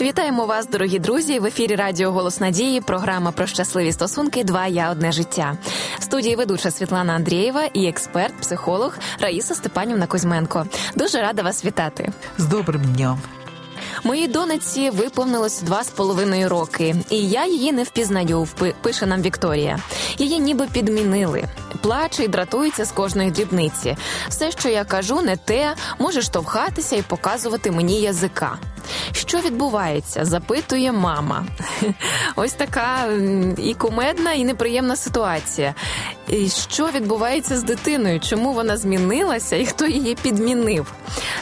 Вітаємо вас, дорогі друзі. В ефірі Радіо Голос Надії. Програма про щасливі стосунки. Два я одне життя. В студії ведуча Світлана Андрієва і експерт, психолог Раїса Степанівна Кузьменко. Дуже рада вас вітати. З добрим днем. Моїй донеці виповнилось два з половиною роки, і я її не впізнаю. пише нам Вікторія. Її ніби підмінили. Плаче і дратується з кожної дрібниці. Все, що я кажу, не те, може штовхатися і показувати мені язика. Що відбувається? запитує мама. Ось така і кумедна, і неприємна ситуація. І Що відбувається з дитиною? Чому вона змінилася і хто її підмінив?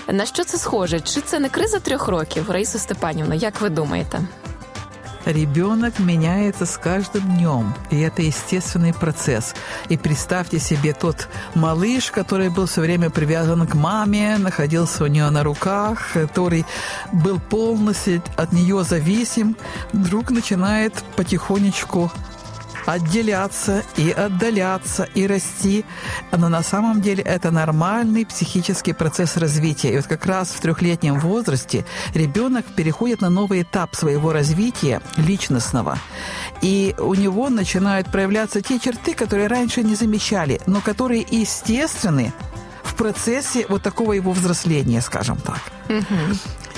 На що це схоже? Чи це не криза трьох років, Раїса Степанівна? Як ви думаєте? Ребенок меняется с каждым днем, и это естественный процесс. И представьте себе тот малыш, который был все время привязан к маме, находился у нее на руках, который был полностью от нее зависим, вдруг начинает потихонечку отделяться и отдаляться и расти. Но на самом деле это нормальный психический процесс развития. И вот как раз в трехлетнем возрасте ребенок переходит на новый этап своего развития личностного. И у него начинают проявляться те черты, которые раньше не замечали, но которые естественны в процессе вот такого его взросления, скажем так.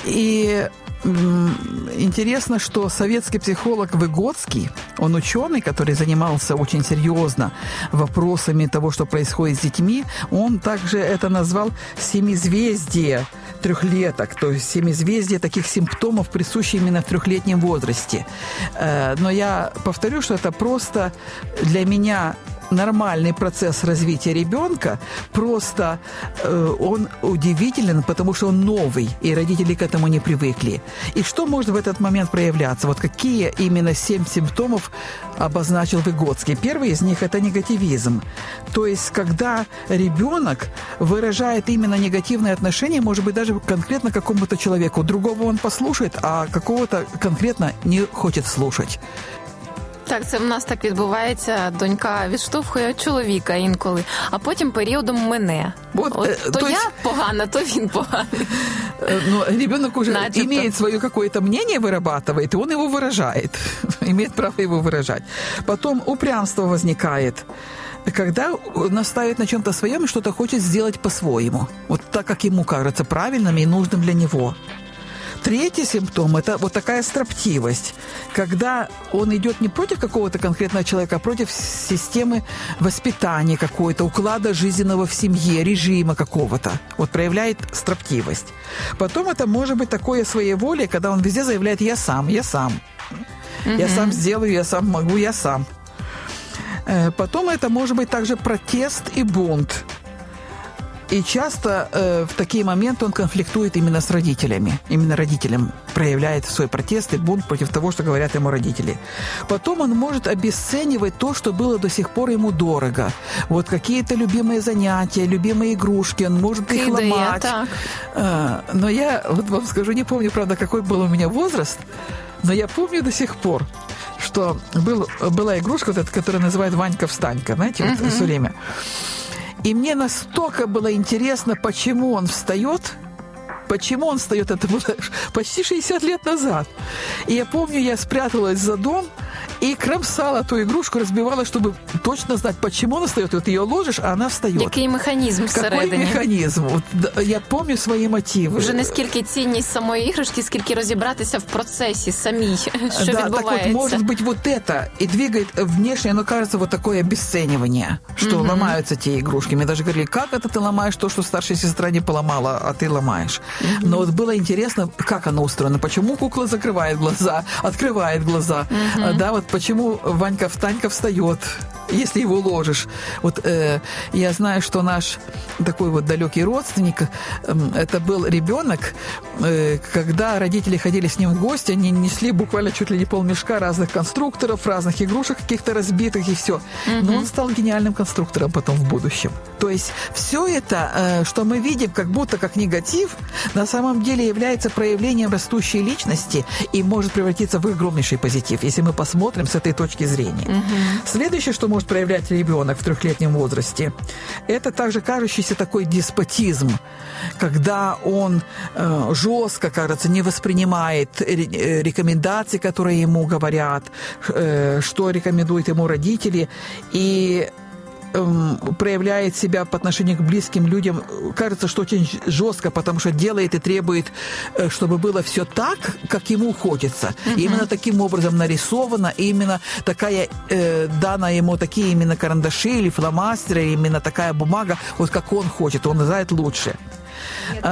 И Интересно, что советский психолог Выгодский, он ученый, который занимался очень серьезно вопросами того, что происходит с детьми, он также это назвал семизвездие трехлеток, то есть семизвездие таких симптомов, присущих именно в трехлетнем возрасте. Э, но я повторю, что это просто для меня нормальный процесс развития ребенка, просто э, он удивителен, потому что он новый, и родители к этому не привыкли. И что может в этот момент проявляться? Вот какие именно семь симптомов обозначил Выгодский? Первый из них – это негативизм. То есть, когда ребенок выражает именно негативное отношение, может быть, даже конкретно какому-то человеку. Другого он послушает, а какого-то конкретно не хочет слушать. Так, це в нас так відбувається. Донька відштовхує чоловіка інколи, а потім періодом мене. Вот, От, э, то, то я есть... погана, то він поганий. Но ребенок уже Начато. имеет свое какое-то мнение, вырабатывает, и он его выражает. имеет право его выражать. Потом упрямство возникает когда наставит на чем-то своем и что-то хочет сделать по-своему. Вот так, как ему кажется правильным и нужным для него. Третий симптом – это вот такая строптивость, когда он идет не против какого-то конкретного человека, а против системы воспитания какой-то, уклада жизненного в семье, режима какого-то. Вот проявляет строптивость. Потом это может быть такое своеволие, когда он везде заявляет «я сам, я сам». Mm-hmm. Я сам сделаю, я сам могу, я сам. Э, потом это может быть также протест и бунт. И часто э, в такие моменты он конфликтует именно с родителями. Именно родителям проявляет свой протест и бунт против того, что говорят ему родители. Потом он может обесценивать то, что было до сих пор ему дорого. Вот какие-то любимые занятия, любимые игрушки, он может их да ломать. Так. Э, но я вот вам скажу, не помню, правда, какой был у меня возраст, но я помню до сих пор, что был, была игрушка, вот эта, которая называют Ванька-встанька, знаете, вот uh-huh. все время. И мне настолько было интересно, почему он встает, почему он встает, это было почти 60 лет назад. И я помню, я спряталась за дом, и кромсала ту игрушку, разбивала, чтобы точно знать, почему она встает. Вот ее ложишь, а она встает. Який механізм всередині? Какой механізм? От, я помню свої мотиви. Вже не скільки цінність самої іграшки, скільки розібратися в процесі самій, що да, відбувається. Так вот, может быть, вот это и двигает внешне, оно кажется вот такое обесценивание, что угу. ломаются те игрушки. Мне даже говорили, как это ты ломаешь то, что старшая сестра не поломала, а ты ломаешь. Угу. Но вот было интересно, как оно устроено, почему кукла закрывает глаза, открывает глаза, угу. да, вот почему Ванька Танька встает, если его ложишь. Вот э, я знаю, что наш такой вот далекий родственник, э, это был ребенок, э, когда родители ходили с ним в гости, они несли буквально чуть ли не полмешка разных конструкторов, разных игрушек каких-то разбитых и все. Mm-hmm. Но он стал гениальным конструктором потом в будущем. То есть все это, э, что мы видим как будто как негатив, на самом деле является проявлением растущей личности и может превратиться в огромнейший позитив. Если мы посмотрим посмотрим с этой точки зрения. Угу. Следующее, что может проявлять ребенок в трехлетнем возрасте, это также кажущийся такой деспотизм, когда он э, жестко, кажется, не воспринимает э, рекомендации, которые ему говорят, э, что рекомендуют ему родители, и проявляет себя по отношению к близким людям, кажется, что очень жестко, потому что делает и требует, э, чтобы было все так, как ему хочется. Uh-huh. Именно таким образом нарисовано, именно такая, э, дана ему такие именно карандаши или фломастеры, именно такая бумага, вот как он хочет, он знает лучше.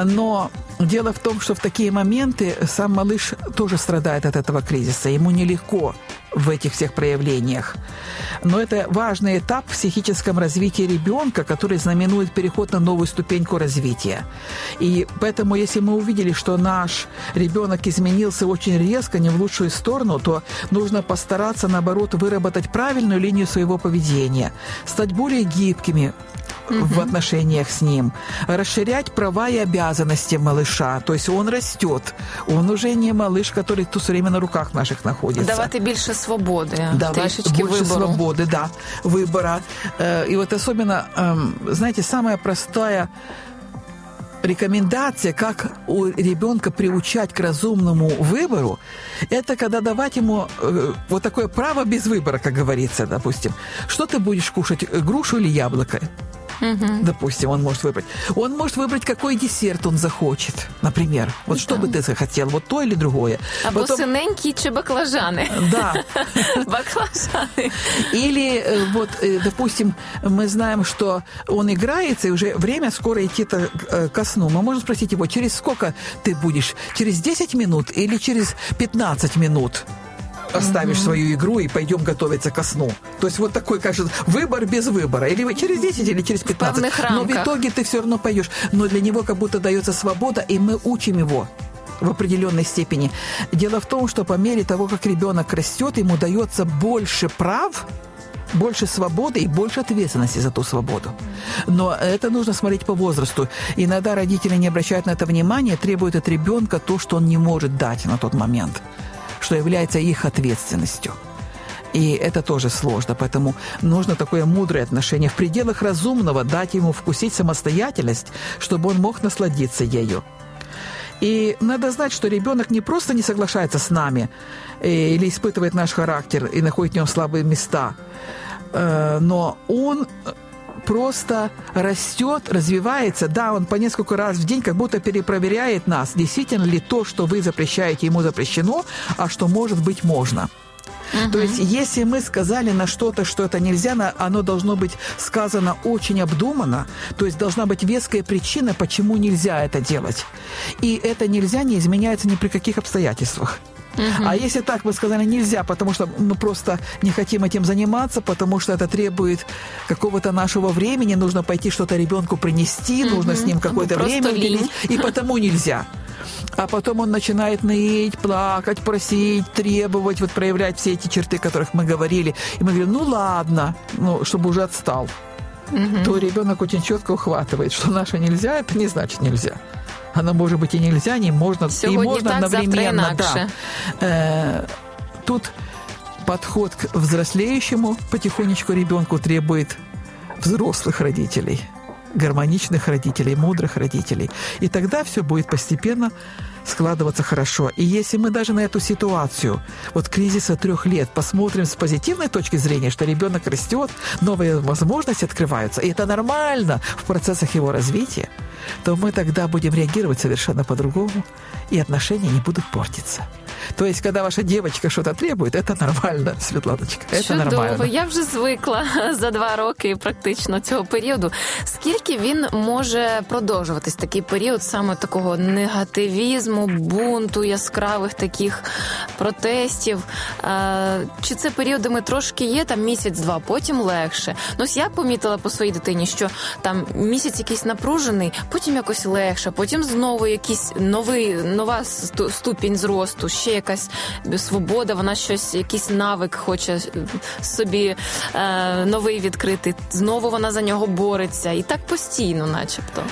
Но дело в том, что в такие моменты сам малыш тоже страдает от этого кризиса. Ему нелегко в этих всех проявлениях. Но это важный этап в психическом развитии ребенка, который знаменует переход на новую ступеньку развития. И поэтому, если мы увидели, что наш ребенок изменился очень резко, не в лучшую сторону, то нужно постараться, наоборот, выработать правильную линию своего поведения, стать более гибкими, в отношениях с ним, расширять права и обязанности малыша. То есть он растет. Он уже не малыш, который тут все время на руках наших находится. Давати більше свободы. Давать больше выбору. свободы, да, выбора. Э, и вот особенно, эм, знаете, самая простая рекомендация, как у ребенка приучать к разумному выбору, это когда давать ему э, вот такое право без выбора, как говорится, допустим. Что ты будешь кушать, грушу или яблоко? Угу. Допустим, он может выбрать. Он может выбрать, какой десерт он захочет, например. Вот что бы ты захотел, вот то или другое. Або Потом... синенькі чи баклажаны. Да. баклажаны. Или э, вот, э, допустим, мы знаем, что он играется, и уже время скоро идти э, ко сну. Мы можем спросить его, через сколько ты будешь? Через 10 минут или через 15 минут? Оставишь свою игру и пойдем готовиться ко сну. То есть вот такой, кажется, выбор без выбора. Или через 10, или через 15. В Но в итоге ты все равно пойдешь. Но для него как будто дается свобода, и мы учим его в определенной степени. Дело в том, что по мере того, как ребенок растет, ему дается больше прав, больше свободы и больше ответственности за ту свободу. Но это нужно смотреть по возрасту. Иногда родители не обращают на это внимания, требуют от ребенка то, что он не может дать на тот момент что является их ответственностью. И это тоже сложно, поэтому нужно такое мудрое отношение. В пределах разумного дать ему вкусить самостоятельность, чтобы он мог насладиться ею. И надо знать, что ребенок не просто не соглашается с нами э, или испытывает наш характер и находит в нем слабые места, э, но он просто растет, развивается. Да, он по несколько раз в день как будто перепроверяет нас, действительно ли то, что вы запрещаете, ему запрещено, а что может быть можно. Uh-huh. То есть, если мы сказали на что-то, что это нельзя, оно должно быть сказано очень обдуманно, то есть должна быть веская причина, почему нельзя это делать. И это нельзя не изменяется ни при каких обстоятельствах. Угу. А если так мы сказали нельзя, потому что мы просто не хотим этим заниматься, потому что это требует какого-то нашего времени, нужно пойти что-то ребенку принести, угу. нужно с ним какое-то время уделить, и потому нельзя. А потом он начинает ныть, плакать, просить, требовать, вот проявлять все эти черты, о которых мы говорили. И мы говорим, ну ладно, ну, чтобы уже отстал. Угу. То ребенок очень четко ухватывает, что наше нельзя, это не значит нельзя. Оно может быть и нельзя, не можно, Сегодня и можно так, одновременно. Да. Э, тут подход к взрослеющему потихонечку ребенку требует взрослых родителей, гармоничных родителей, мудрых родителей. И тогда все будет постепенно складываться хорошо. И если мы даже на эту ситуацию, вот кризиса трех лет, посмотрим с позитивной точки зрения, что ребенок растет, новые возможности открываются, и это нормально в процессах его развития, то мы тогда будем реагировать совершенно по-другому, и отношения не будут портиться. То есть, когда ваша девочка что-то требует, это нормально, Світланочка. Це Чудово. нормально. Я вже звикла за два роки практично цього періоду. Скільки він може продовжуватись такий період саме такого негативізму, бунту, яскравих таких протестів? Чи це періодами трошки є, там місяць-два, потім легше? Ну, ось я помітила по своїй дитині, що там місяць якийсь напружений, потім якось легше, потім знову якийсь новий, нова ступінь зросту, ще якась свобода, вона щось, якийсь навик хоче собі е, новий відкрити. Знову вона за нього бореться. І так постійно, начебто.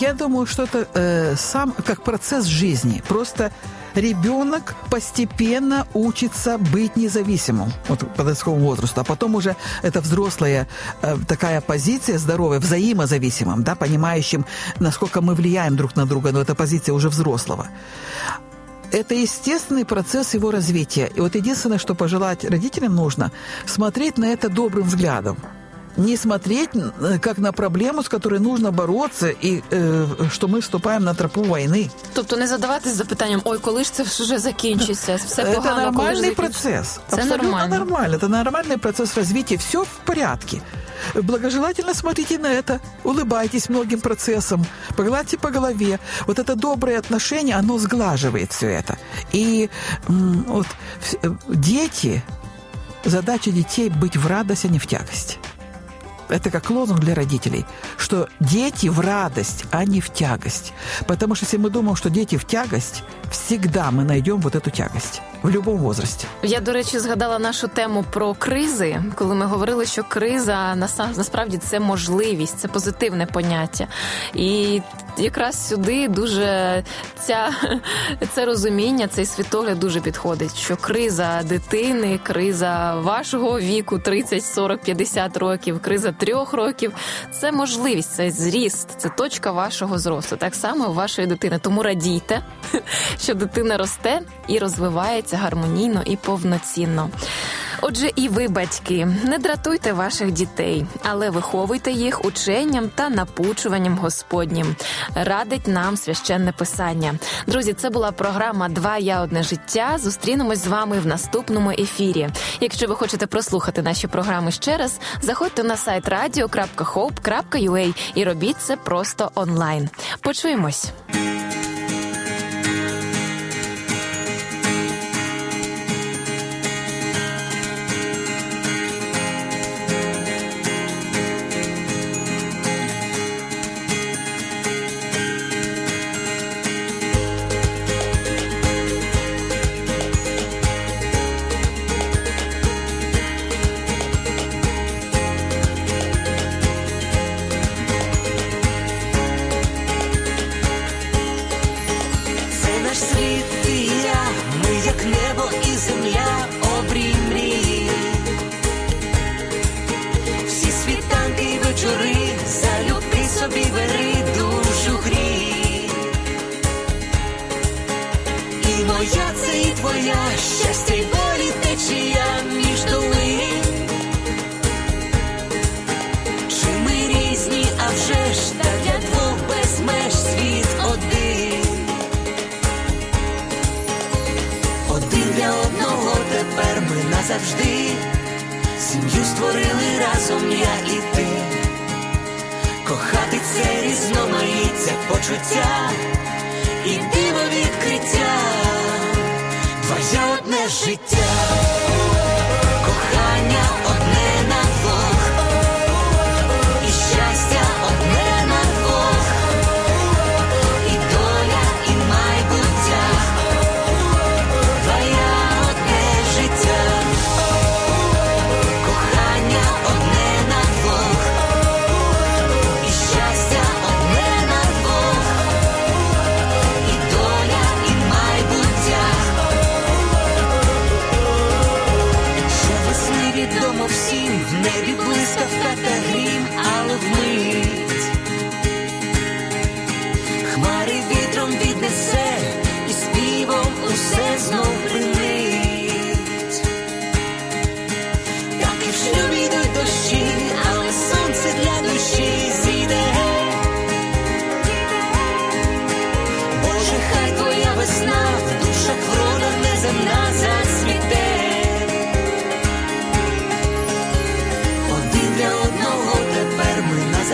Я думаю, що це э, сам як процес життя. Просто ребенок постепенно учится быть независимым вот, подростковому возрасту, а потом уже это взрослая э, такая позиция здоровая, взаимозависимым, да, понимающим, насколько мы влияем друг на друга, но это позиция уже взрослого это естественный процесс его развития. И вот единственное, что пожелать родителям нужно, смотреть на это добрым взглядом не смотреть э, как на проблему, с которой нужно бороться, и э, что мы вступаем на тропу войны. Тобто не задаватись запитанням, ой, коли ж це вже закінчиться, все погано, Это нормальный процесс. Это Абсолютно нормально. нормально. Это нормальный процесс развития. Все в порядке. Благожелательно смотрите на это, улыбайтесь многим процессам, погладьте по голове. Вот это доброе отношение, оно сглаживает все это. И вот э, дети, задача детей быть в радость, а не в тягость это как лозунг для родителей, что дети в радость, а не в тягость. Потому что если мы думаем, что дети в тягость, всегда мы найдем вот эту тягость в будь-якому возрасті. Я, до речі, згадала нашу тему про кризи, коли ми говорили, що криза насправді це можливість, це позитивне поняття. І якраз сюди дуже ця, це розуміння, цей світогляд дуже підходить. Що криза дитини, криза вашого віку, 30, 40, 50 років, криза трьох років це можливість, це зріст, це точка вашого зросту. Так само вашої дитини. Тому радійте, що дитина росте і розвивається гармонійно і повноцінно. Отже, і ви, батьки, не дратуйте ваших дітей, але виховуйте їх ученням та напучуванням Господнім. Радить нам священне писання. Друзі, це була програма Два я одне життя. Зустрінемось з вами в наступному ефірі. Якщо ви хочете прослухати наші програми ще раз, заходьте на сайт radio.hope.ua і робіть це просто онлайн. Почуємось.